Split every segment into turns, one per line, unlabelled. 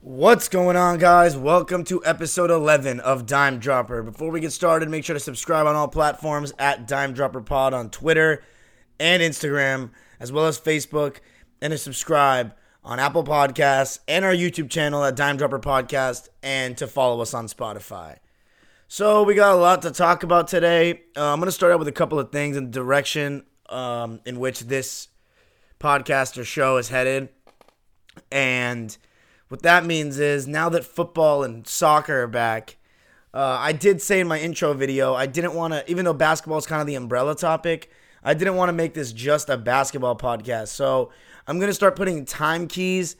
What's going on, guys? Welcome to episode 11 of Dime Dropper. Before we get started, make sure to subscribe on all platforms at Dime Dropper Pod on Twitter and Instagram, as well as Facebook, and to subscribe on Apple Podcasts and our YouTube channel at Dime Dropper Podcast, and to follow us on Spotify. So, we got a lot to talk about today. Uh, I'm going to start out with a couple of things in the direction um, in which this podcast or show is headed. And what that means is now that football and soccer are back, uh, I did say in my intro video, I didn't want to, even though basketball is kind of the umbrella topic, I didn't want to make this just a basketball podcast. So I'm going to start putting time keys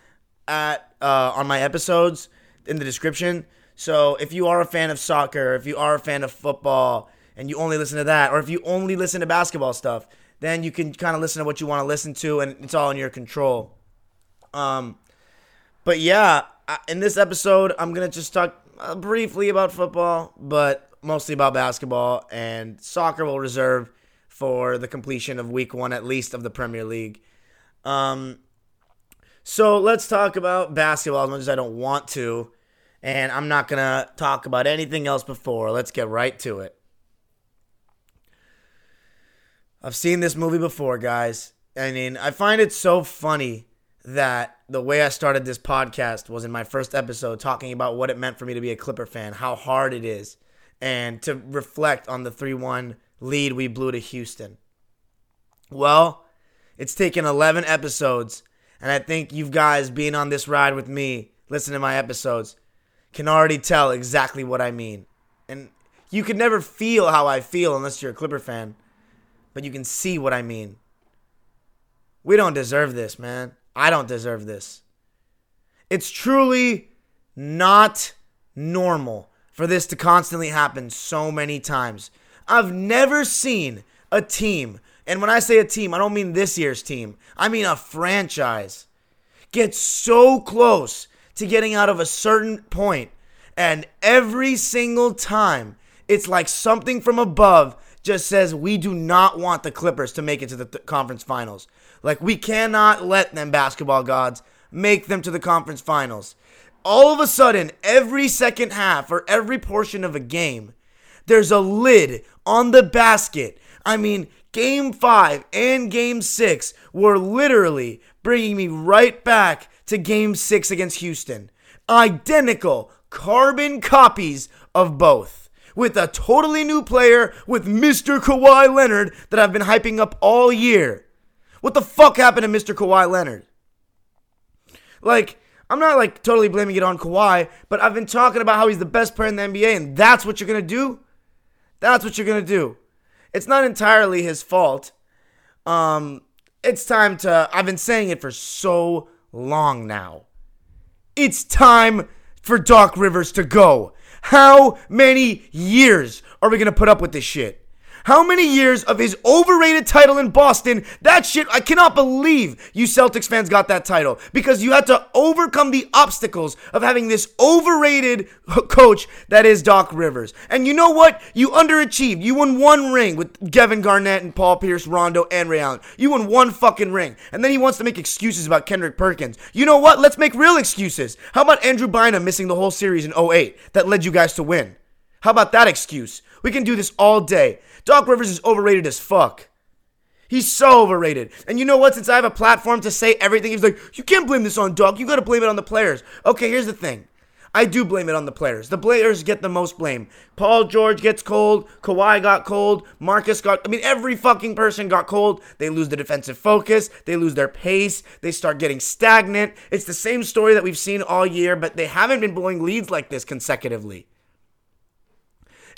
at uh, on my episodes in the description. So if you are a fan of soccer, if you are a fan of football, and you only listen to that, or if you only listen to basketball stuff, then you can kind of listen to what you want to listen to, and it's all in your control. Um, but yeah, in this episode, I'm gonna just talk uh, briefly about football, but mostly about basketball, and soccer will reserve for the completion of week one, at least of the Premier League. Um, so let's talk about basketball as much as I don't want to, and I'm not gonna talk about anything else before. Let's get right to it. I've seen this movie before, guys. I mean, I find it so funny that the way I started this podcast was in my first episode talking about what it meant for me to be a Clipper fan, how hard it is, and to reflect on the 3 1 lead we blew to Houston. Well, it's taken 11 episodes, and I think you guys being on this ride with me, listening to my episodes, can already tell exactly what I mean. And you can never feel how I feel unless you're a Clipper fan but you can see what I mean. We don't deserve this, man. I don't deserve this. It's truly not normal for this to constantly happen so many times. I've never seen a team, and when I say a team, I don't mean this year's team, I mean a franchise, get so close to getting out of a certain point, and every single time it's like something from above just says we do not want the Clippers to make it to the th- conference finals. Like we cannot let them basketball gods make them to the conference finals. All of a sudden, every second half or every portion of a game, there's a lid on the basket. I mean, game 5 and game 6 were literally bringing me right back to game 6 against Houston. Identical carbon copies of both with a totally new player with Mr. Kawhi Leonard that I've been hyping up all year. What the fuck happened to Mr. Kawhi Leonard? Like, I'm not like totally blaming it on Kawhi, but I've been talking about how he's the best player in the NBA, and that's what you're gonna do? That's what you're gonna do. It's not entirely his fault. Um, it's time to I've been saying it for so long now. It's time for Doc Rivers to go. How many years are we to put up with this shit? How many years of his overrated title in Boston? That shit, I cannot believe you Celtics fans got that title because you had to overcome the obstacles of having this overrated coach that is Doc Rivers. And you know what? You underachieved. You won one ring with Kevin Garnett and Paul Pierce, Rondo, and Ray Allen. You won one fucking ring. And then he wants to make excuses about Kendrick Perkins. You know what? Let's make real excuses. How about Andrew Bynum missing the whole series in 08 that led you guys to win? How about that excuse? We can do this all day. Doc Rivers is overrated as fuck. He's so overrated. And you know what? Since I have a platform to say everything, he's like, you can't blame this on Doc. You got to blame it on the players. Okay, here's the thing. I do blame it on the players. The players get the most blame. Paul George gets cold. Kawhi got cold. Marcus got. I mean, every fucking person got cold. They lose the defensive focus. They lose their pace. They start getting stagnant. It's the same story that we've seen all year, but they haven't been blowing leads like this consecutively.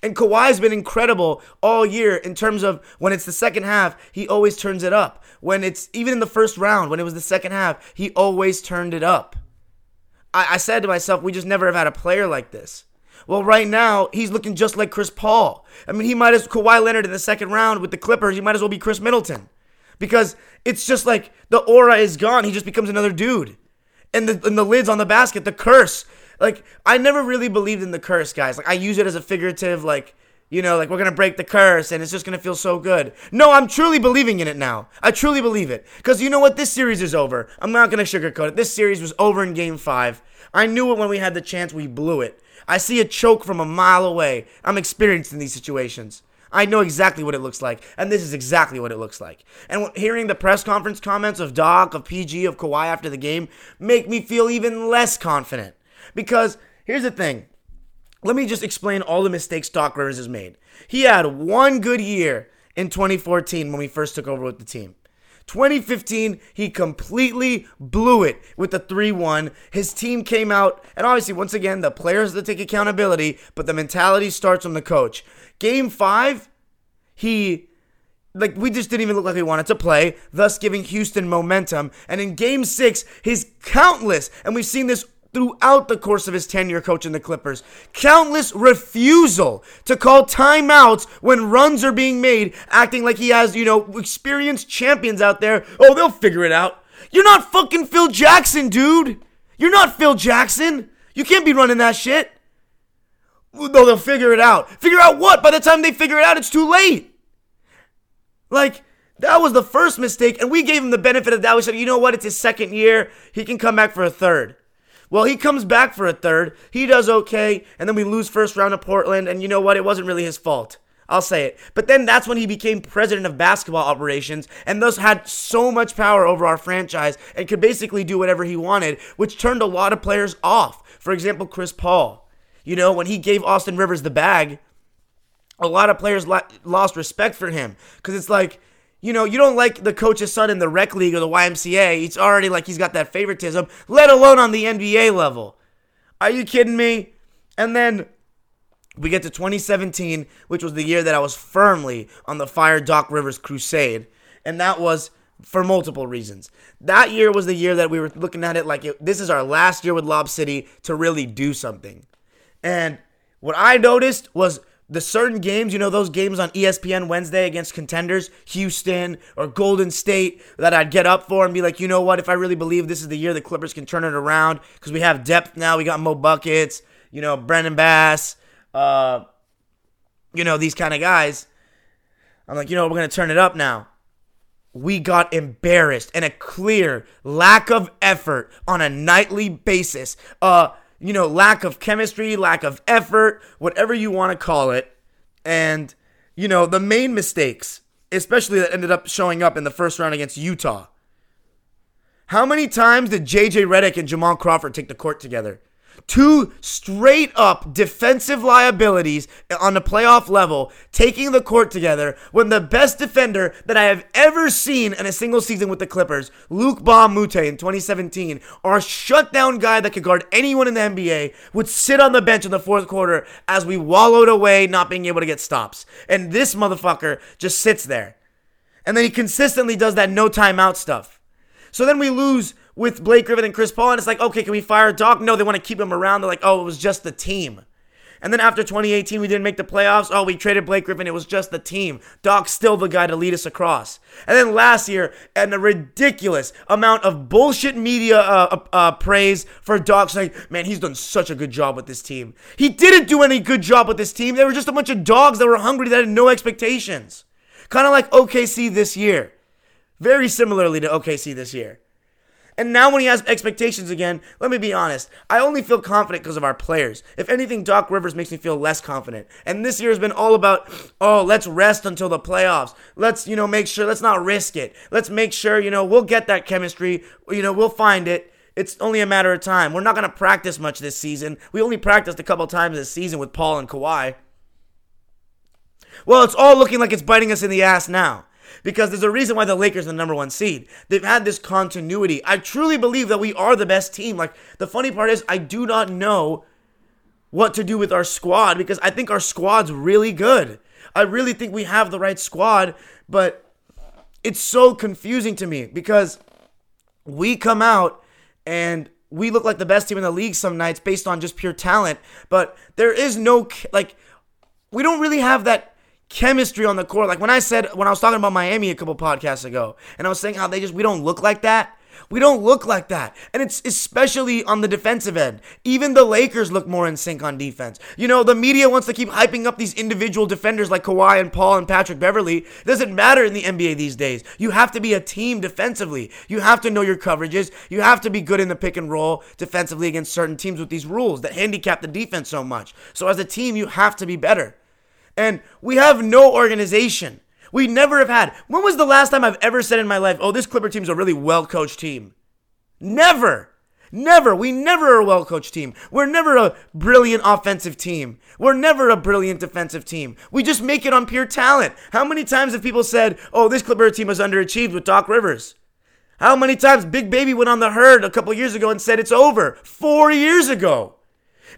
And Kawhi's been incredible all year in terms of when it's the second half, he always turns it up. When it's even in the first round, when it was the second half, he always turned it up. I, I said to myself, we just never have had a player like this. Well, right now, he's looking just like Chris Paul. I mean, he might as Kawhi Leonard in the second round with the Clippers, he might as well be Khris Middleton. Because it's just like the aura is gone. He just becomes another dude. And the, and the lids on the basket, the curse like I never really believed in the curse, guys. Like I use it as a figurative, like You know, like we're to break the curse and it's just to feel so good. No, I'm truly believing in it now. I truly believe it. Because you know what? This series is over. I'm not to sugarcoat it. This series was over in game five. I knew it when we had the chance, we blew it. I see a choke from a mile away. I'm experienced in these situations. I know exactly what it looks like, and this is exactly what it looks like. And hearing the press conference comments of Doc, of PG, of Kawhi after the game make me feel even less confident. Because here's the thing let me just explain all the mistakes Doc Rivers has made. He had one good year in 2014 when we first took over with the team. 2015, he completely blew it with the 3 1. His team came out, and obviously, once again, the players that take accountability, but the mentality starts from the coach. Game five, he like we just didn't even look like we wanted to play, thus giving Houston momentum. And in game six, his countless, and we've seen this throughout the course of his tenure coaching the Clippers. Countless refusal to call timeouts when runs are being made, acting like he has, you know, experienced champions out there. Oh, they'll figure it out. You're not fucking Phil Jackson, dude. You're not Phil Jackson. You can't be running that shit. No, they'll figure it out. Figure out what? By the time they figure it out, it's too late. Like, that was the first mistake, and we gave him the benefit of that. We said, you know what? It's his second year. He can come back for a third. Well, he comes back for a third. He does okay, and then we lose first round to Portland. And you know what? It wasn't really his fault. I'll say it. But then that's when he became president of basketball operations and thus had so much power over our franchise and could basically do whatever he wanted, which turned a lot of players off. For example, Chris Paul. You know, when he gave Austin Rivers the bag, a lot of players lost respect for him because it's like, you know, you don't like the coach's son in the rec league or the YMCA. It's already like he's got that favoritism, let alone on the NBA level. Are you kidding me? And then we get to 2017, which was the year that I was firmly on the Fire Doc Rivers crusade. And that was for multiple reasons. That year was the year that we were looking at it like it, this is our last year with Lob City to really do something. And what I noticed was the certain games, you know, those games on ESPN Wednesday against contenders, Houston or Golden State, that I'd get up for and be like, you know what, if I really believe this is the year the Clippers can turn it around, because we have depth now, we got Mo Buckets, you know, Brandon Bass, uh, you know, these kind of guys. I'm like, you know, we're going to turn it up now. We got embarrassed and a clear lack of effort on a nightly basis. Uh, you know, lack of chemistry, lack of effort, whatever you want to call it. And, you know, the main mistakes, especially that ended up showing up in the first round against Utah. How many times did JJ Redick and Jamal Crawford take the court together? Two straight up defensive liabilities on the playoff level taking the court together when the best defender that I have ever seen in a single season with the Clippers, Luke Moute in 2017, our shutdown guy that could guard anyone in the NBA, would sit on the bench in the fourth quarter as we wallowed away, not being able to get stops. And this motherfucker just sits there. And then he consistently does that no timeout stuff. So then we lose with Blake Griffin and Chris Paul, and it's like, okay, can we fire Doc? No, they want to keep him around. They're like, oh, it was just the team. And then after 2018, we didn't make the playoffs. Oh, we traded Blake Griffin. It was just the team. Doc's still the guy to lead us across. And then last year, and a ridiculous amount of bullshit media uh, uh, uh, praise for Doc saying, man, he's done such a good job with this team. He didn't do any good job with this team. They were just a bunch of dogs that were hungry that had no expectations. Kind of like OKC this year. Very similarly to OKC this year. And now when he has expectations again, let me be honest, I only feel confident because of our players. If anything, Doc Rivers makes me feel less confident. And this year has been all about, oh, let's rest until the playoffs. Let's, you know, make sure, let's not risk it. Let's make sure, you know, we'll get that chemistry. You know, we'll find it. It's only a matter of time. We're not going to practice much this season. We only practiced a couple times this season with Paul and Kawhi. Well, it's all looking like it's biting us in the ass now because there's a reason why the Lakers are the number one seed. They've had this continuity. I truly believe that we are the best team. Like, the funny part is, I do not know what to do with our squad because I think our squad's really good. I really think we have the right squad, but it's so confusing to me because we come out and we look like the best team in the league some nights based on just pure talent, but there is no, like, we don't really have that chemistry on the court. Like when I said when I was talking about Miami a couple podcasts ago, and I was saying how they just we don't look like that. We don't look like that. And it's especially on the defensive end. Even the Lakers look more in sync on defense. You know, the media wants to keep hyping up these individual defenders like Kawhi and Paul and Patrick Beverley. It doesn't matter in the NBA these days. You have to be a team defensively. You have to know your coverages. You have to be good in the pick and roll defensively against certain teams with these rules that handicap the defense so much. So as a team, you have to be better. And we have no organization. We never have had. When was the last time I've ever said in my life, oh, this Clipper team's a really well coached team? Never. Never. We never are a well coached team. We're never a brilliant offensive team. We're never a brilliant defensive team. We just make it on pure talent. How many times have people said, oh, this Clipper team has underachieved with Doc Rivers? How many times Big Baby went on the herd a couple years ago and said it's over? Four years ago.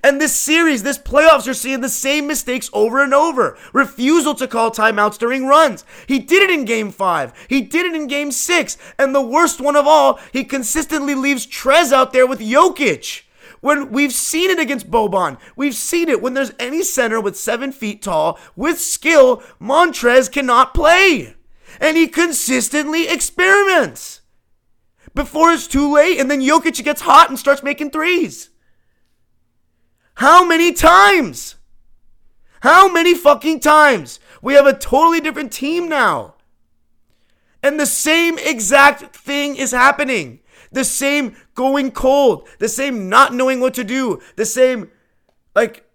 And this series, this playoffs, you're seeing the same mistakes over and over. Refusal to call timeouts during runs. He did it in game five. He did it in game six. And the worst one of all, he consistently leaves Trez out there with Jokic. When we've seen it against Boban, we've seen it when there's any center with seven feet tall with skill, Montrez cannot play. And he consistently experiments before it's too late. And then Jokic gets hot and starts making threes. How many times? How many fucking times? We have a totally different team now. And the same exact thing is happening. The same going cold, the same not knowing what to do, the same, like,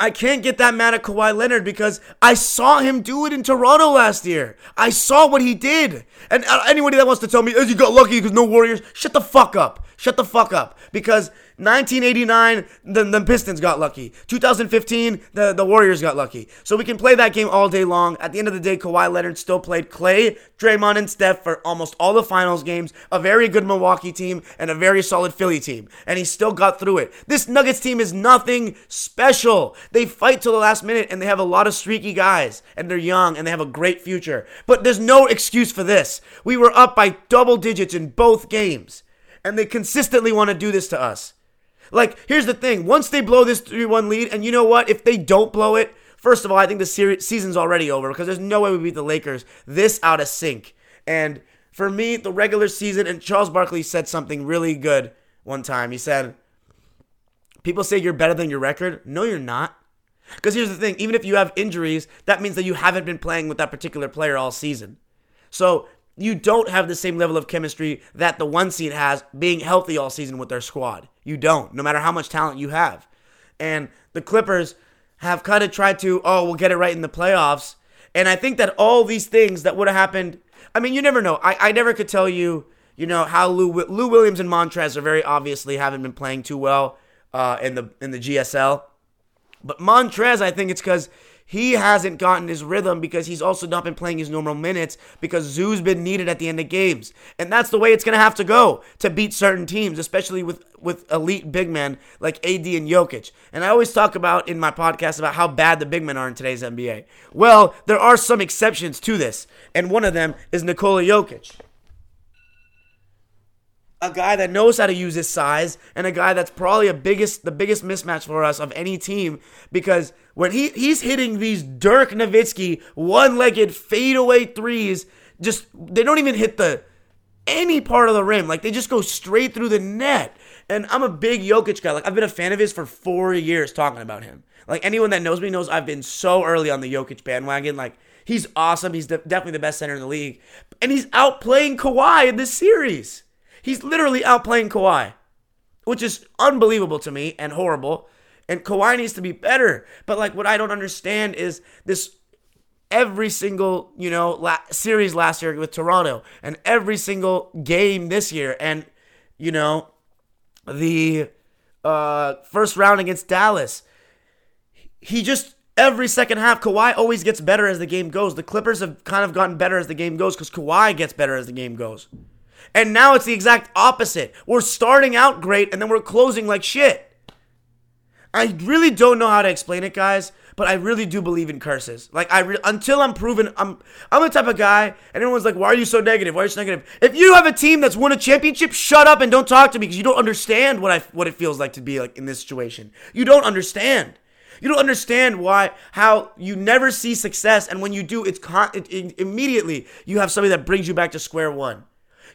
I can't get that mad at Kawhi Leonard because I saw him do it in Toronto last year. I saw what he did. And uh, anybody that wants to tell me, oh, you got lucky because no Warriors, shut the fuck up. Shut the fuck up. Because 1989, the, the Pistons got lucky. 2015, the, the Warriors got lucky. So we can play that game all day long. At the end of the day, Kawhi Leonard still played Clay, Draymond, and Steph for almost all the finals games. A very good Milwaukee team and a very solid Philly team. And he still got through it. This Nuggets team is nothing special. They fight till the last minute and they have a lot of streaky guys. And they're young and they have a great future. But there's no excuse for this. We were up by double digits in both games. And they consistently want to do this to us. Like, here's the thing once they blow this 3 1 lead, and you know what? If they don't blow it, first of all, I think the series, season's already over because there's no way we beat the Lakers this out of sync. And for me, the regular season, and Charles Barkley said something really good one time. He said, People say you're better than your record. No, you're not. Because here's the thing even if you have injuries, that means that you haven't been playing with that particular player all season. So you don't have the same level of chemistry that the one seed has being healthy all season with their squad. You don't, no matter how much talent you have. And the Clippers have kind of tried to, oh, we'll get it right in the playoffs. And I think that all these things that would have happened, I mean, you never know. I, I never could tell you, you know, how Lou, Lou Williams and Montrez are very obviously haven't been playing too well uh, in the in the GSL. But Montrez, I think it's because he hasn't gotten his rhythm because he's also not been playing his normal minutes because Zu's been needed at the end of games. And that's the way it's going to have to go to beat certain teams, especially with, with elite big men like AD and Jokic. And I always talk about in my podcast about how bad the big men are in today's NBA. Well, there are some exceptions to this, and one of them is Nikola Jokic a guy that knows how to use his size and a guy that's probably a biggest the biggest mismatch for us of any team because when he he's hitting these Dirk Nowitzki one-legged fadeaway threes just they don't even hit the any part of the rim. Like they just go straight through the net. And I'm a big Jokic guy. Like I've been a fan of his for 4 years talking about him. Like anyone that knows me knows I've been so early on the Jokic bandwagon. Like he's awesome. He's de- definitely the best center in the league. And he's outplaying Kawhi in this series He's literally outplaying Kawhi, which is unbelievable to me and horrible. And Kawhi needs to be better. But like, what I don't understand is this every single you know la- series last year with Toronto, and every single game this year, and you know the uh, first round against Dallas. He just every second half, Kawhi always gets better as the game goes. The Clippers have kind of gotten better as the game goes because Kawhi gets better as the game goes. And now it's the exact opposite. We're starting out great and then we're closing like shit. I really don't know how to explain it, guys, but I really do believe in curses. Like I re- until I'm proven I'm I'm the type of guy and everyone's like, "Why are you so negative? Why are you so negative?" If you have a team that's won a championship, shut up and don't talk to me because you don't understand what I what it feels like to be like in this situation. You don't understand. You don't understand why how you never see success and when you do it's con- it, it, immediately you have somebody that brings you back to square one.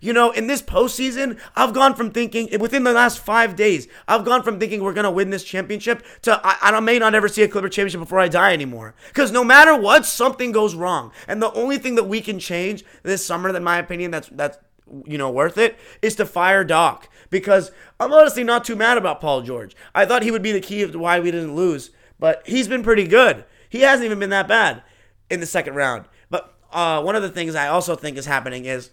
You know, in this postseason, I've gone from thinking within the last five days, I've gone from thinking we're gonna win this championship to I, I may not ever see a Clipper championship before I die anymore. Because no matter what, something goes wrong, and the only thing that we can change this summer, in my opinion, that's that's you know worth it, is to fire Doc. Because I'm honestly not too mad about Paul George. I thought he would be the key of why we didn't lose, but he's been pretty good. He hasn't even been that bad in the second round. But uh, one of the things I also think is happening is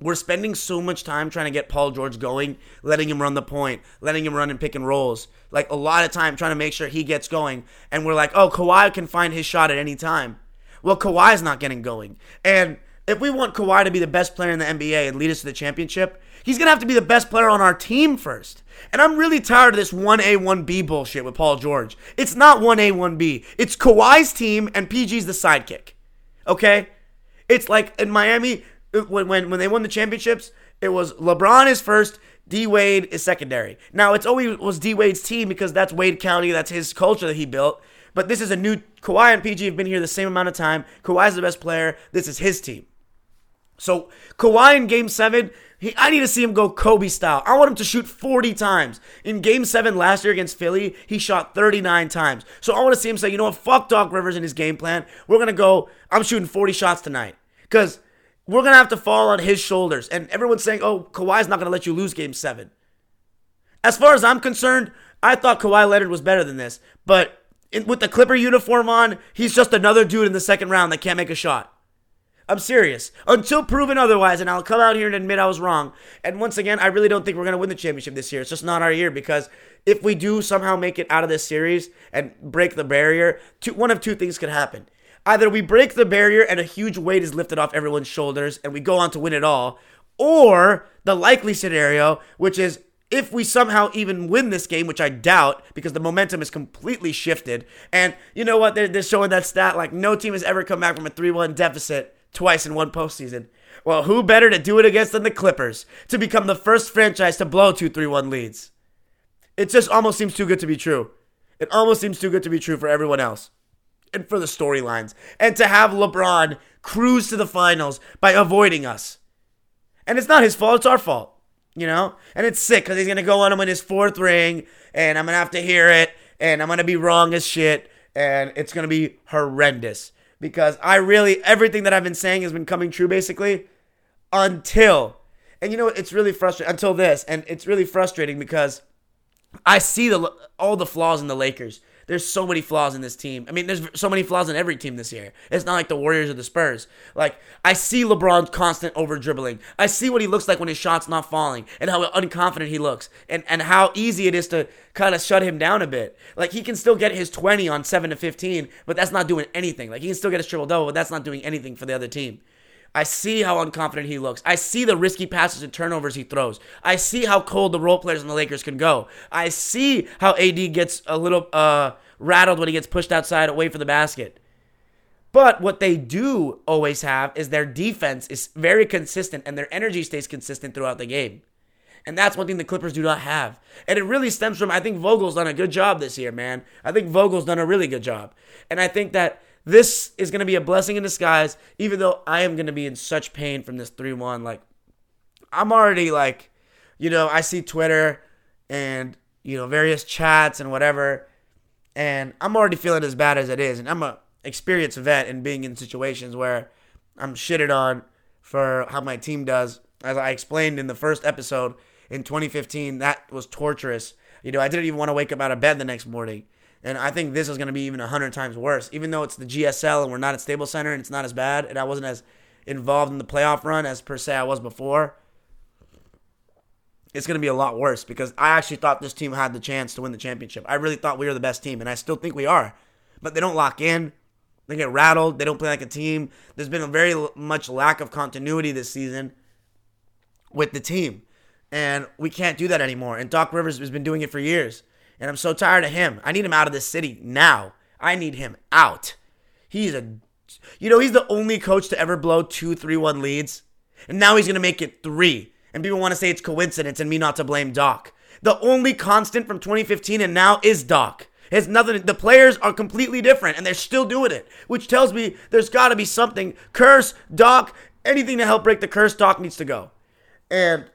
we're spending so much time trying to get Paul George going, letting him run the point, letting him run and pick and rolls. Like a lot of time trying to make sure he gets going. And we're like, oh, Kawhi can find his shot at any time. Well, Kawhi's not getting going. And if we want Kawhi to be the best player in the NBA and lead us to the championship, he's going to have to be the best player on our team first. And I'm really tired of this 1A, 1B bullshit with Paul George. It's not 1A, 1B. It's Kawhi's team and PG's the sidekick. Okay? It's like in Miami, when, when, when they won the championships, it was LeBron is first, D Wade is secondary. Now it's always was D Wade's team because that's Wade County, that's his culture that he built. But this is a new Kawhi and PG have been here the same amount of time. Kawhi's the best player. This is his team. So Kawhi in Game Seven, he, I need to see him go Kobe style. I want him to shoot 40 times. In Game Seven last year against Philly, he shot 39 times. So I want to see him say, you know what, fuck Doc Rivers and his game plan. We're gonna go. I'm shooting 40 shots tonight because we're gonna have to fall on his shoulders. And everyone's saying, oh, Kawhi's not gonna let you lose Game Seven. As far as I'm concerned, I thought Kawhi Leonard was better than this, but in, with the Clipper uniform on, he's just another dude in the second round that can't make a shot. I'm serious. Until proven otherwise, and I'll come out here and admit I was wrong. And once again, I really don't think we're going to win the championship this year. It's just not our year because if we do somehow make it out of this series and break the barrier, two, one of two things could happen. Either we break the barrier and a huge weight is lifted off everyone's shoulders and we go on to win it all, or the likely scenario, which is if we somehow even win this game, which I doubt because the momentum is completely shifted. And you know what? They're, they're showing that stat like no team has ever come back from a 3 1 deficit twice in one postseason. Well, who better to do it against than the Clippers to become the first franchise to blow two 3 1 leads? It just almost seems too good to be true. It almost seems too good to be true for everyone else and for the storylines. And to have LeBron cruise to the finals by avoiding us. And it's not his fault, it's our fault. You know? And it's sick because he's going to go on and win his fourth ring, and I'm going to have to hear it, and I'm going to be wrong as shit, and it's going to be horrendous because I really everything that I've been saying has been coming true basically until and you know it's really frustrating until this and it's really frustrating because I see the all the flaws in the Lakers. There's so many flaws in this team. I mean, there's so many flaws in every team this year. It's not like the Warriors or the Spurs. Like, I see LeBron's constant over dribbling. I see what he looks like when his shot's not falling and how unconfident he looks and, and how easy it is to kind of shut him down a bit. Like, he can still get his 20 on 7 to 15, but that's not doing anything. Like, he can still get his triple double, but that's not doing anything for the other team. I see how unconfident he looks. I see the risky passes and turnovers he throws. I see how cold the role players in the Lakers can go. I see how AD gets a little uh, rattled when he gets pushed outside away from the basket. But what they do always have is their defense is very consistent and their energy stays consistent throughout the game. And that's one thing the Clippers do not have. And it really stems from I think Vogel's done a good job this year, man. I think Vogel's done a really good job. And I think that this is going to be a blessing in disguise, even though I am going to be in such pain from this 3 1. Like, I'm already like, you know, I see Twitter and, you know, various chats and whatever and I'm already feeling as bad as it is. And I'm a experienced vet in being in situations where I'm shitted on for how my team does. As I explained in the first episode in 2015, that was torturous. You know, I didn't even want to wake up out of bed the next morning. And I think this is going to be even 100 times worse. Even though it's the GSL and we're not at Staples Center and it's not as bad, and I wasn't as involved in the playoff run as per se I was before it's going to be a lot worse because I actually thought this team had the chance to win the championship. I really thought we were the best team, and I still think we are. But they don't lock in. They get rattled. They don't play like a team. There's been a very much lack of continuity this season with the team. And we can't do that anymore. And Doc Rivers has been doing it for years. And I'm so tired of him. I need him out of this city now. I need him out. He's a, you know, he's the only coach to ever blow two, three, one leads. And now he's going to make it three and people want to say it's coincidence and me not to blame Doc. The only constant from 2015 and now is Doc. It's nothing. The players are completely different, and they're still doing it, which tells me there's got to be something. Curse, Doc, anything to help break the curse. Doc needs to go. And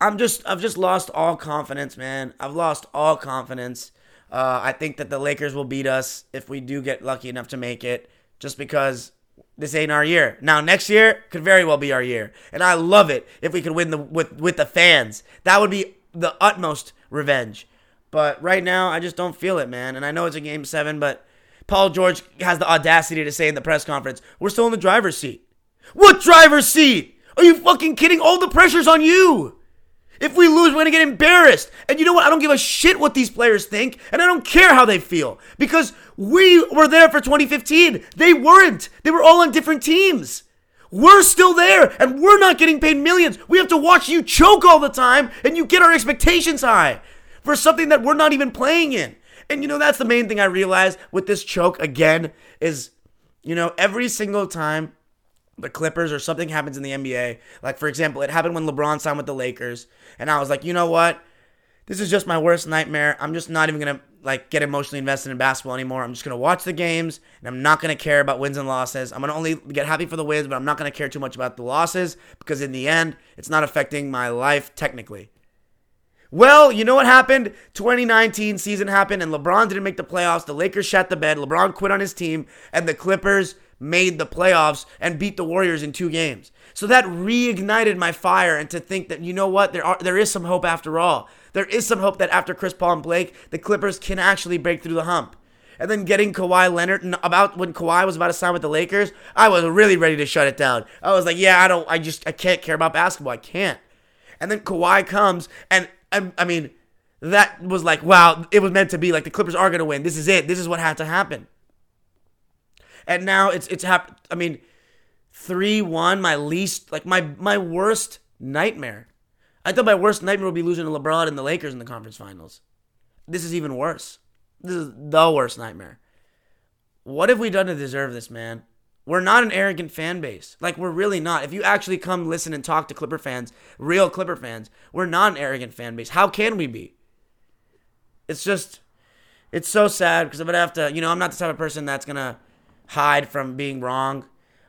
I'm just I've just lost all confidence, man. I've lost all confidence. Uh, I think that the Lakers will beat us if we do get lucky enough to make it, just because this ain't our year. Now next year could very well be our year, and I love it if we could win the with with the fans. That would be the utmost revenge. But right now, I just don't feel it, man. And I know it's a game seven, but Paul George has the audacity to say in the press conference, "We're still in the driver's seat." What driver's seat? Are you fucking kidding? All the pressure's on you. If we lose, we're gonna get embarrassed. And you know what? I don't give a shit what these players think, and I don't care how they feel because we were there for 2015. They weren't. They were all on different teams. We're still there, and we're not getting paid millions. We have to watch you choke all the time, and you get our expectations high for something that we're not even playing in. And you know, that's the main thing I realized with this choke again is, you know, every single time the Clippers or something happens in the NBA. Like for example, it happened when LeBron signed with the Lakers, and I was like, you know what? This is just my worst nightmare. I'm just not even gonna like get emotionally invested in basketball anymore. I'm just gonna watch the games, and I'm not gonna care about wins and losses. I'm gonna only get happy for the wins, but I'm not gonna care too much about the losses because in the end, it's not affecting my life technically. Well, you know what happened? 2019 season happened, and LeBron didn't make the playoffs. The Lakers shut the bed. LeBron quit on his team, and the Clippers made the playoffs and beat the Warriors in two games. So that reignited my fire and to think that you know what there are there is some hope after all. There is some hope that after Chris Paul and Blake, the Clippers can actually break through the hump. And then getting Kawhi Leonard and about when Kawhi was about to sign with the Lakers, I was really ready to shut it down. I was like, yeah, I don't I just I can't care about basketball. I can't. And then Kawhi comes and I, I mean that was like, wow, it was meant to be. Like the Clippers are gonna win. This is it. This is what had to happen and now it's it's happened. I mean, three one, my least like my my worst nightmare. I thought my worst nightmare would be losing to LeBron and the Lakers in the conference finals. This is even worse. This is the worst nightmare. What have we done to deserve this, man? We're not an arrogant fan base. Like, we're really not. If you actually come listen and talk to Clipper fans, real Clipper fans, we're not an arrogant fan base. How can we be? It's just, it's so sad because I'm going to have to, you know, I'm not the type of person that's going to hide from being wrong.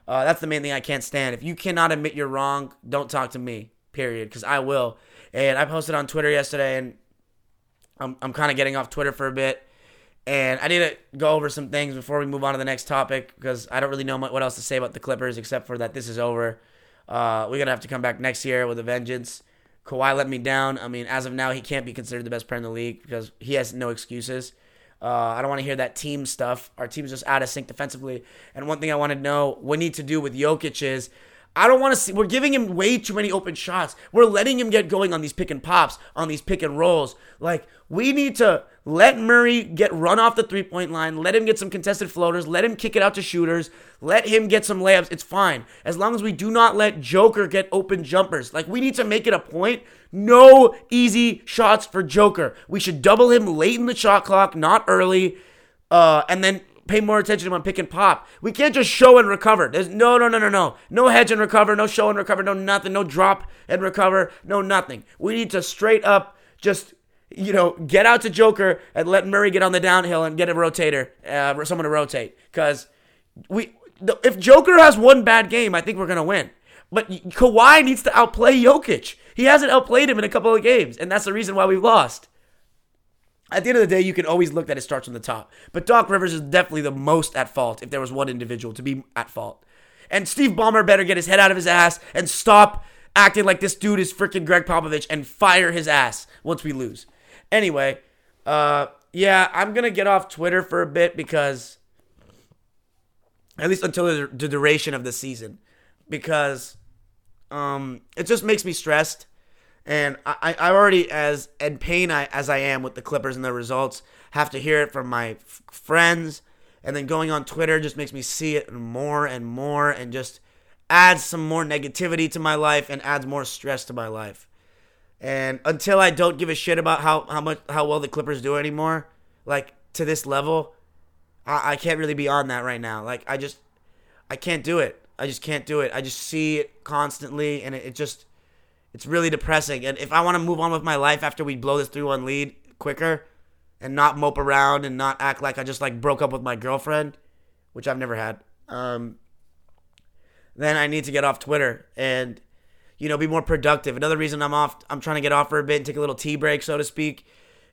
Uh, that's the main thing I can't stand. If you cannot admit you're wrong, don't talk to me. Period. Because I will. And I posted on Twitter yesterday, and I'm I'm kind of getting off Twitter for a bit. And I need to go over some things before we move on to the next topic because I don't really know what else to say about the Clippers except for that this is over. Uh, we're gonna have to come back next year with a vengeance. Kawhi let me down. I mean, as of now, he can't be considered the best player in the league because he has no excuses. Uh, I don't want to hear that team stuff. Our team's just out of sync defensively. And one thing I want to know we need to do with Jokic is I don't want to see. We're giving him way too many open shots. We're letting him get going on these pick and pops, on these pick and rolls. Like, we need to let Murray get run off the three point line. Let him get some contested floaters. Let him kick it out to shooters. Let him get some layups. It's fine. As long as we do not let Joker get open jumpers. Like, we need to make it a point. No easy shots for Joker. We should double him late in the shot clock, not early. Uh, and then pay more attention to on pick and pop. We can't just show and recover. There's no, no, no, no, no. No hedge and recover, no show and recover, no nothing, no drop and recover, no nothing. We need to straight up just, you know, get out to Joker and let Murray get on the downhill and get a rotator, uh, someone to rotate. Because we, if Joker has one bad game, I think we're going to win. But Kawhi needs to outplay Jokic. He hasn't outplayed him in a couple of games, and that's the reason why we've lost. At the end of the day, you can always look that it starts from the top. But Doc Rivers is definitely the most at fault if there was one individual to be at fault. And Steve Ballmer better get his head out of his ass and stop acting like this dude is freaking Gregg Popovich and fire his ass once we lose. Anyway, uh, yeah, I'm gonna get off Twitter for a bit because, at least until the, the duration of the season, because um, it just makes me stressed and I, I already, as in pain I, as I am with the Clippers and their results, have to hear it from my f- friends. And then going on Twitter just makes me see it more and more and just adds some more negativity to my life and adds more stress to my life. And until I don't give a shit about how, how much how well the Clippers do anymore, like to this level, I, I can't really be on that right now. Like I just I can't do it. I just can't do it. I just see it constantly and it, it just it's really depressing. And if I want to move on with my life after we blow this 3 1 lead quicker and not mope around and not act like I just like broke up with my girlfriend, which I've never had, um, then I need to get off Twitter. And, you know, be more productive. Another reason I'm off, I'm trying to get off for a bit and take a little tea break, so to speak,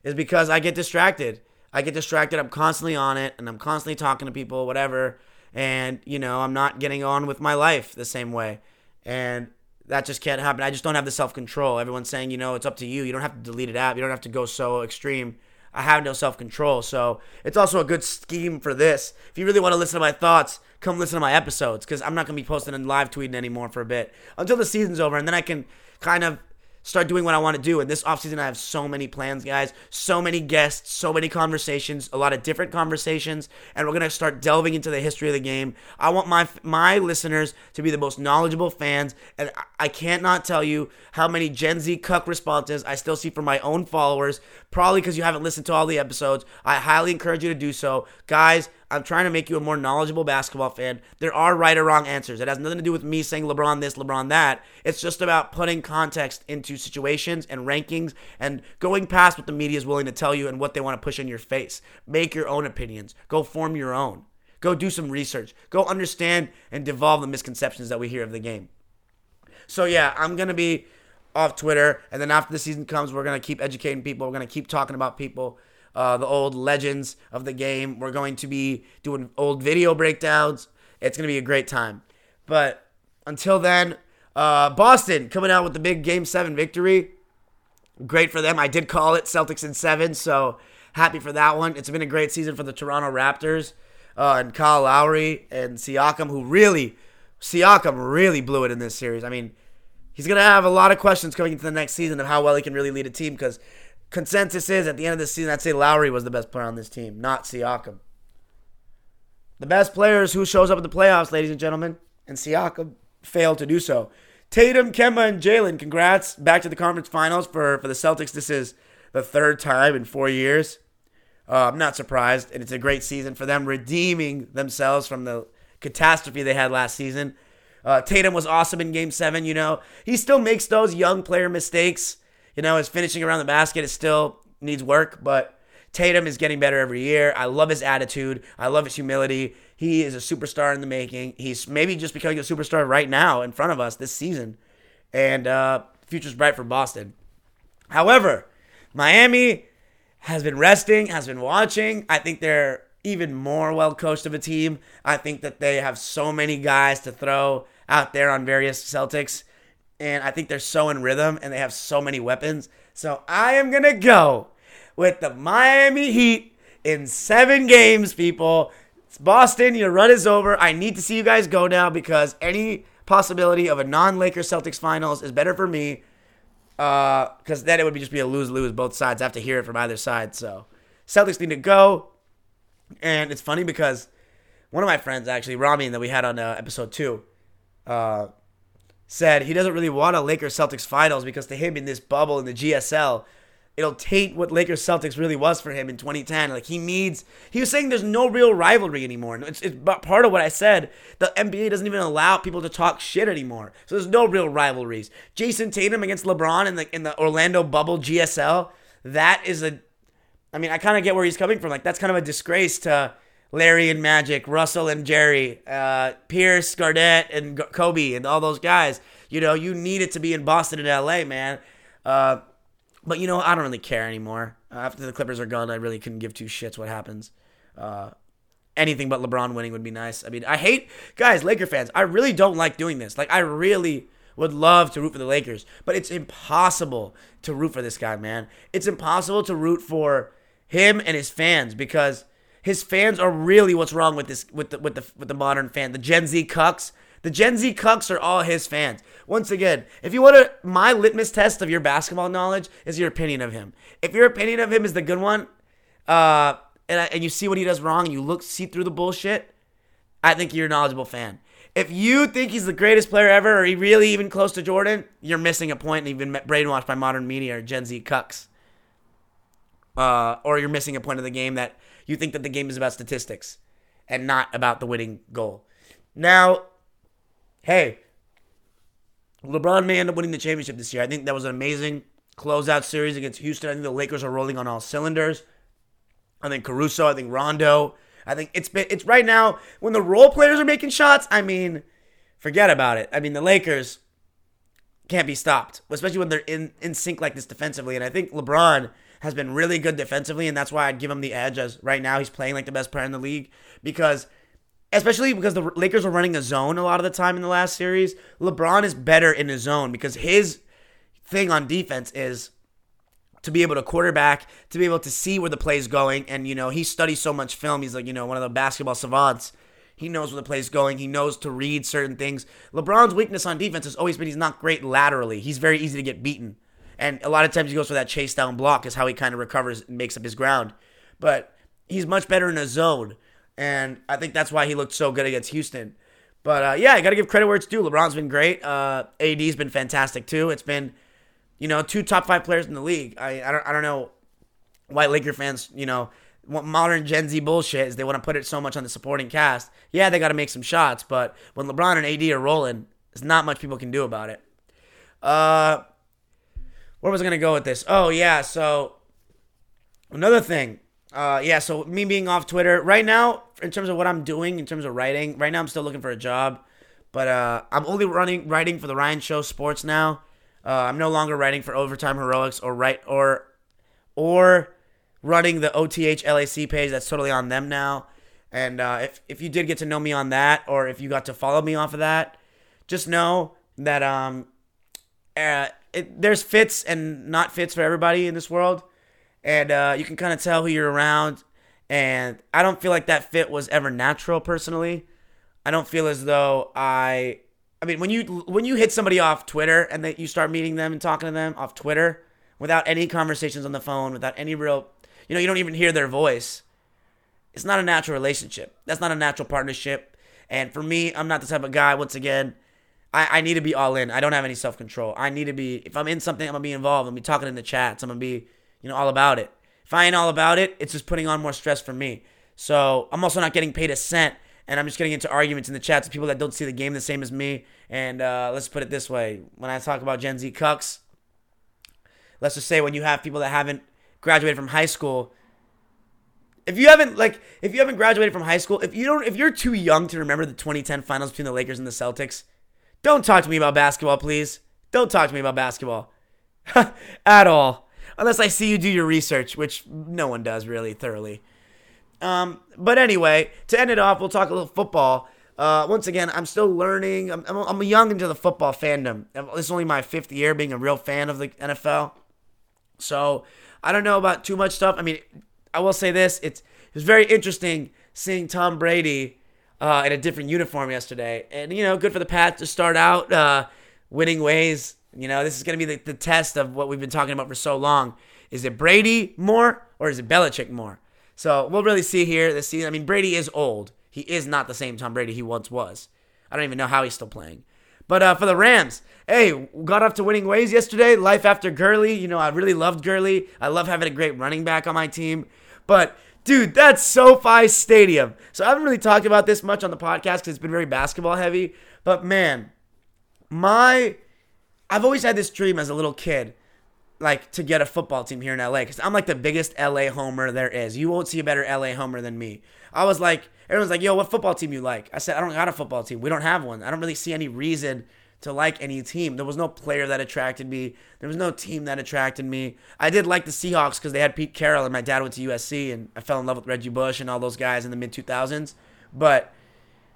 is because I get distracted. I get distracted. I'm constantly on it and I'm constantly talking to people, whatever. And, you know, I'm not getting on with my life the same way. And that just can't happen. I just don't have the self control. Everyone's saying, you know, it's up to you. You don't have to delete it out. You don't have to go so extreme. I have no self control. So it's also a good scheme for this. If you really want to listen to my thoughts, come listen to my episodes because I'm not going to be posting and live tweeting anymore for a bit until the season's over. And then I can kind of start doing what I want to do. And this offseason, I have so many plans, guys, so many guests, so many conversations, a lot of different conversations, and we're gonna start delving into the history of the game. I want my my listeners to be the most knowledgeable fans, and I can't not tell you how many Gen Z cuck responses I still see from my own followers. Probably because you haven't listened to all the episodes. I highly encourage you to do so, guys. I'm trying to make you a more knowledgeable basketball fan. There are right or wrong answers. It has nothing to do with me saying LeBron this, LeBron that. It's just about putting context into situations and rankings and going past what the media is willing to tell you and what they want to push in your face. Make your own opinions. Go form your own. Go do some research. Go understand and devolve the misconceptions that we hear of the game. So, yeah, I'm to be off Twitter. And then after the season comes, we're to keep educating people. We're to keep talking about people uh, the old legends of the game. We're going to be doing old video breakdowns. It's going to be a great time. But until then, uh, Boston coming out with the big Game 7 victory. Great for them. I did call it Celtics in 7, so happy for that one. It's been a great season for the Toronto Raptors uh, and Kyle Lowry and Siakam, who really, Siakam really blew it in this series. I mean, he's going to have a lot of questions coming into the next season of how well he can really lead a team because consensus is at the end of the season, I'd say Lowry was the best player on this team, not Siakam. The best players who shows up in the playoffs, ladies and gentlemen, and Siakam failed to do so. Tatum, Kemba, and Jaylen, congrats. Back to the conference finals for, for the Celtics. This is the third time in four years. Uh, I'm not surprised, and it's a great season for them, redeeming themselves from the catastrophe they had last season. Uh, Tatum was awesome in Game Seven. You know, he still makes those young player mistakes you know, his finishing around the basket is still needs work, but Tatum is getting better every year. I love his attitude. I love his humility. He is a superstar in the making. He's maybe just becoming a superstar right now in front of us this season. And uh, future's bright for Boston. However, Miami has been resting, has been watching. I think they're even more well coached of a team. I think that they have so many guys to throw out there on various Celtics and I think they're so in rhythm and they have so many weapons. So I am going to go with the Miami Heat in seven games, people. It's Boston. Your run is over. I need to see you guys go now because any possibility of a non Lakers Celtics finals is better for me because uh, then it would be just be a lose lose. Both sides I have to hear it from either side. So Celtics need to go. And it's funny because one of my friends, actually, Rami, that we had on uh, episode two, uh, said he doesn't really want a Lakers Celtics finals because to him in this bubble in the GSL, it'll taint what Lakers Celtics really was for him in 2010. Like he needs, he was saying there's no real rivalry anymore. It's, it's part of what I said. The NBA doesn't even allow people to talk shit anymore. So there's no real rivalries. Jayson Tatum against LeBron in the in the Orlando bubble GSL. That is a, I mean, I kind of get where he's coming from. Like that's kind of a disgrace to Larry and Magic, Russell and Jerry, uh, Pierce, Garnett, and Kobe, and all those guys. You know, you need it to be in Boston and LA, man. Uh, but you know, I don't really care anymore. Uh, after the Clippers are gone, I really couldn't give two shits what happens. Uh, anything but LeBron winning would be nice. I mean, I hate guys, Laker fans. I really don't like doing this. Like, I really would love to root for the Lakers, but it's impossible to root for this guy, man. It's impossible to root for him and his fans because his fans are really what's wrong with this with the with the with the modern fan. The Gen Z cucks. The Gen Z cucks are all his fans. Once again, if you want to, my litmus test of your basketball knowledge is your opinion of him. If your opinion of him is the good one, uh, and, and you see what he does wrong, and you look see through the bullshit, I think you're a knowledgeable fan. If you think he's the greatest player ever, or he really even close to Jordan, you're missing a point, and you've been brainwashed by modern media or Gen Z cucks. Uh, or you're missing a point of the game that you think that the game is about statistics and not about the winning goal. Now, hey, LeBron may end up winning the championship this year. I think that was an amazing closeout series against Houston. I think the Lakers are rolling on all cylinders. I think Caruso, I think Rondo. I think it's been it's right now when the role players are making shots, I mean, forget about it. I mean, the Lakers can't be stopped, especially when they're in, in sync like this defensively. And I think LeBron has been really good defensively, and that's why I'd give him the edge as right now he's playing like the best player in the league because especially because the Lakers were running a zone a lot of the time in the last series. LeBron is better in a zone because his thing on defense is to be able to quarterback, to be able to see where the play's going. And, you know, he studies so much film. He's like, you know, one of the basketball savants. He knows where the play's going. He knows to read certain things. LeBron's weakness on defense has always been he's not great laterally. He's very easy to get beaten. And a lot of times he goes for that chase down block, is how he kind of recovers and makes up his ground. But he's much better in a zone. And I think that's why he looked so good against Houston. But uh, yeah, I got to give credit where it's due. LeBron's been great. Uh, AD's been fantastic too. It's been, you know, two top five players in the league. I, I, don't, I don't know why Laker fans, you know, modern Gen Z bullshit is they want to put it so much on the supporting cast. Yeah, they got to make some shots, but when LeBron and AD are rolling, there's not much people can do about it. Uh, where was I gonna go with this? Oh yeah, so another thing. Uh, yeah, so me being off Twitter right now, in terms of what I'm doing, in terms of writing, right now I'm still looking for a job, but uh, I'm only running writing for the Ryan Show Sports now. Uh, I'm no longer writing for Overtime Heroics or write or or running the OTH LAC page. That's totally on them now. And uh, if if you did get to know me on that, or if you got to follow me off of that, just know that um, uh, it, there's fits and not fits for everybody in this world and uh, you can kind of tell who you're around. And I don't feel like that fit was ever natural personally. I don't feel as though I. I mean, when you when you hit somebody off Twitter and that you start meeting them and talking to them off Twitter without any conversations on the phone, without any real, you know, you don't even hear their voice. It's not a natural relationship. That's not a natural partnership. And for me, I'm not the type of guy. Once again, I, I need to be all in. I don't have any self control. I need to be. If I'm in something, I'm gonna be involved. I'm gonna be talking in the chats. I'm gonna be you know, all about it. If I ain't all about it, it's just putting on more stress for me. So I'm also not getting paid a cent, and I'm just getting into arguments in the chats with people that don't see the game the same as me. And uh, let's put it this way: when I talk about Gen Z cucks, let's just say when you have people that haven't graduated from high school. If you haven't like if you haven't graduated from high school, if you don't if you're too young to remember the 2010 finals between the Lakers and the Celtics, don't talk to me about basketball, please. Don't talk to me about basketball. At all unless I see you do your research, which no one does really thoroughly. Um, but anyway, to end it off, we'll talk a little football. Uh, once again, I'm still learning. I'm, I'm, I'm young into the football fandom. This is only my fifth year being a real fan of the NFL. So I don't know about too much stuff. I mean, I will say this: it's it was very interesting seeing Tom Brady uh, in a different uniform yesterday, and you know, good for the Pats to start out uh, winning ways you know, this is going to be the, the test of what we've been talking about for so long. Is it Brady more or is it Belichick more? So we'll really see here this season. I mean, Brady is old. He is not the same Tom Brady he once was. I don't even know how he's still playing. But uh, for the Rams, hey, got off to winning ways yesterday. Life after Gurley. You know, I really loved Gurley. I love having a great running back on my team. But dude, that's SoFi Stadium. So I haven't really talked about this much on the podcast because it's been very basketball heavy. But man, my I've always had this dream as a little kid, like to get a football team here in LA because I'm like the biggest LA homer there is. You won't see a better LA homer than me. I was like, everyone's like, yo, what football team you like? I said, I don't got a football team. We don't have one. I don't really see any reason to like any team. There was no player that attracted me. There was no team that attracted me. I did like the Seahawks because they had Pete Carroll and my dad went to USC and I fell in love with Reggie Bush and all those guys in the mid 2000s. But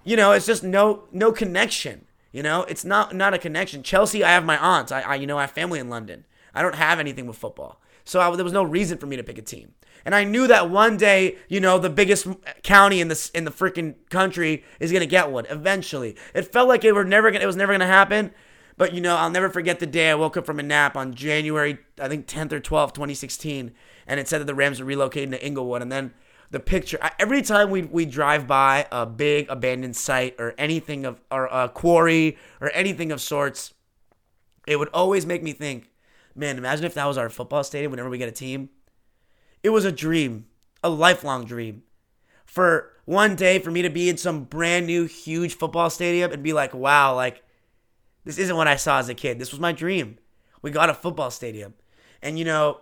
you know, it's just no no connection. You know, it's not not a connection. Chelsea, I have my aunts. I, I you know I have family in London. I don't have anything with football, so I, there was no reason for me to pick a team. And I knew that one day, you know, the biggest county in the in the freaking country is gonna get one eventually. It felt like it were never gonna, it was never gonna happen. But you know, I'll never forget the day I woke up from a nap on January, I think 10th or 12th, 2016, and it said that the Rams were relocating to Inglewood, and then the picture. Every time we we drive by a big abandoned site or anything of or a quarry or anything of sorts, it would always make me think, man, imagine if that was our football stadium whenever we get a team. It was a dream, a lifelong dream. For one day for me to be in some brand new huge football stadium and be like, wow, like this isn't what I saw as a kid. This was my dream. We got a football stadium. And you know,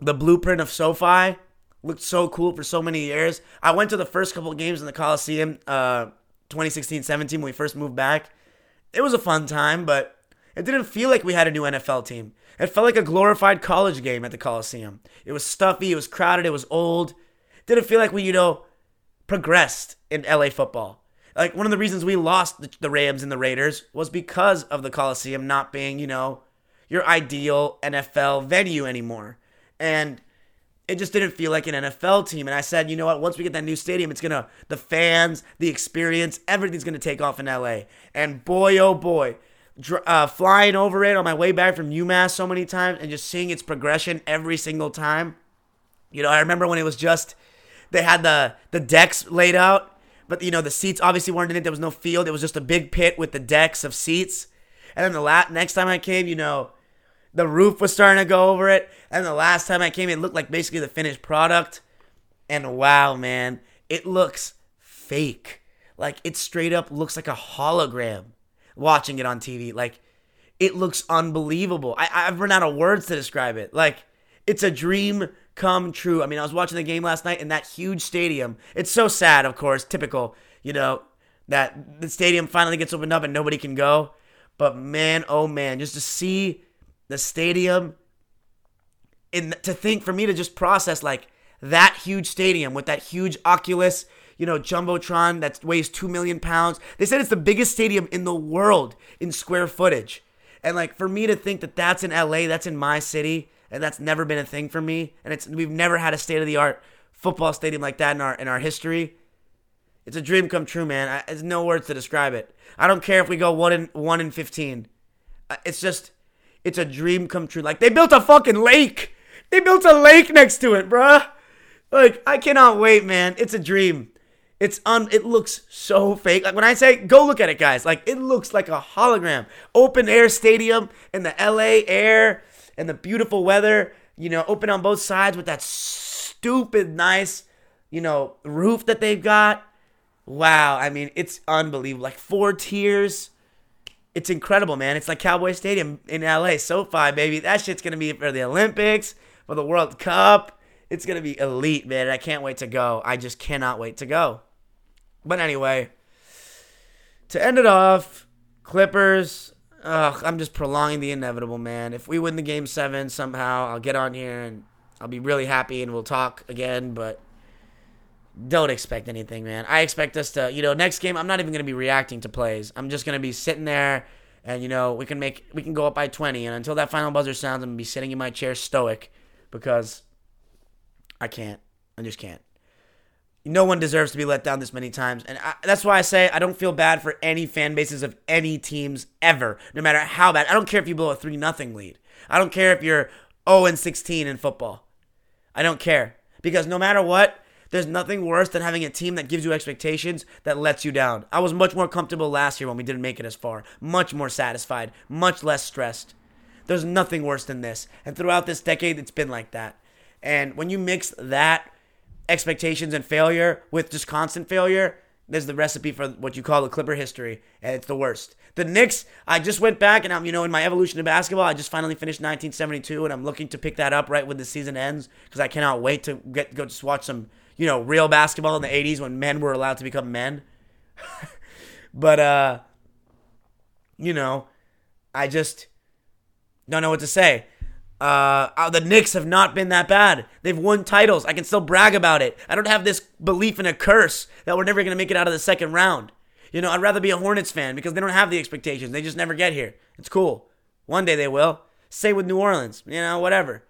the blueprint of SoFi looked so cool for so many years. I went to the first couple games in the Coliseum, uh, 2016 17, when we first moved back. It was a fun time, but It didn't feel like we had a new NFL team. It felt like a glorified college game at the Coliseum. It was stuffy, it was crowded, it was old. It didn't feel like we, you know, progressed in LA football. Like one of the reasons we lost the, the Rams and the Raiders was because of the Coliseum not being, you know, your ideal NFL venue anymore. And it just didn't feel like an NFL team. And I said, you know what? Once we get that new stadium, it's gonna the fans, the experience, everything's gonna take off in LA. And boy, oh boy, uh, flying over it on my way back from UMass so many times and just seeing its progression every single time. You know, I remember when it was just they had the the decks laid out, but you know the seats obviously weren't in it. There was no field. It was just a big pit with the decks of seats. And then the last next time I came, you know, the roof was starting to go over it. And the last time I came, it looked like basically the finished product. And wow, man, it looks fake. Like it straight up looks like a hologram watching it on TV. Like it looks unbelievable. I, I've run out of words to describe it. Like it's a dream come true. I mean, I was watching the game last night in that huge stadium. It's so sad, of course, typical, you know, that the stadium finally gets opened up and nobody can go. But man, oh man, just to see the stadium and to think for me to just process like that huge stadium with that huge Oculus, you know, jumbotron that weighs two million pounds. They said it's the biggest stadium in the world in square footage, and like for me to think that that's in LA, that's in my city, and that's never been a thing for me, and it's we've never had a state of the art football stadium like that in our in our history. It's a dream come true, man. I, there's no words to describe it. I don't care if we go one in one in fifteen. Uh, it's just it's a dream come true. Like they built a fucking lake. They built a lake next to it, bruh. Like I cannot wait, man. It's a dream. It's un. It looks so fake. Like when I say, go look at it, guys. Like it looks like a hologram. Open air stadium in the LA air and the beautiful weather. You know, open on both sides with that stupid nice, you know, roof that they've got. Wow. I mean, it's unbelievable. Like four tiers it's incredible, man. It's like Cowboy Stadium in LA, SoFi, baby. That shit's gonna be for the Olympics, for the World Cup. It's gonna be elite, man. I can't wait to go. I just cannot wait to go. But anyway, to end it off, Clippers. Ugh, I'm just prolonging the inevitable, man. If we win the game seven somehow, I'll get on here and I'll be really happy and we'll talk again. But don't expect anything, man. I expect us to, you know, next game I'm not even going to be reacting to plays. I'm just going to be sitting there and you know, we can make we can go up by 20 and until that final buzzer sounds I'm going to be sitting in my chair stoic because I can't. I just can't. No one deserves to be let down this many times. And I, that's why I say I don't feel bad for any fan bases of any teams ever, no matter how bad. I don't care if you blow a 3 nothing lead. I don't care if you're 0 and 16 in football. I don't care because no matter what, there's nothing worse than having a team that gives you expectations that lets you down. I was much more comfortable last year when we didn't make it as far, much more satisfied, much less stressed. There's nothing worse than this. And throughout this decade, it's been like that. And when you mix that expectations and failure with just constant failure, there's the recipe for what you call the Clipper history, and it's the worst. The Knicks, I just went back and I'm, you know, in my evolution of basketball, I just finally finished 1972, and I'm looking to pick that up right when the season ends because I cannot wait to get go just watch some you know, real basketball in the 80s when men were allowed to become men. but, uh, you know, I just don't know what to say. Uh, uh, the Knicks have not been that bad. They've won titles. I can still brag about it. I don't have this belief in a curse that we're never going to make it out of the second round. You know, I'd rather be a Hornets fan because they don't have the expectations. They just never get here. It's cool. One day they will. Say with New Orleans, you know, whatever.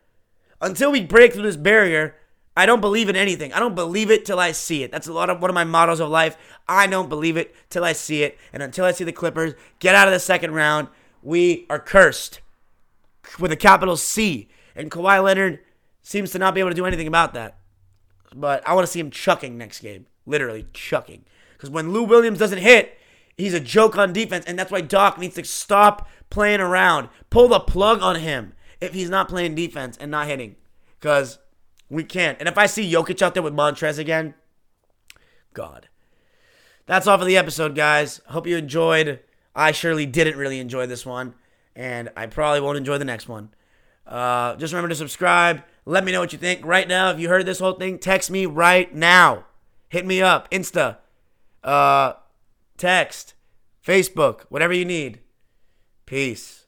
Until we break through this barrier, I don't believe in anything. I don't believe it till I see it. That's a lot of one of my mottos of life. I don't believe it till I see it. And until I see the Clippers get out of the second round, we are cursed with a capital C. And Kawhi Leonard seems to not be able to do anything about that. But I want to see him chucking next game. Literally chucking. Because when Lou Williams doesn't hit, he's a joke on defense. And that's why Doc needs to stop playing around. Pull the plug on him if he's not playing defense and not hitting. Because we can't. And if I see Jokic out there with Montrez again, God. That's all for the episode, guys. Hope you enjoyed. I surely didn't really enjoy this one, and I probably won't enjoy the next one. Uh, just remember to subscribe. Let me know what you think right now. If you heard this whole thing, text me right now. Hit me up, Insta, uh, text, Facebook, whatever you need. Peace.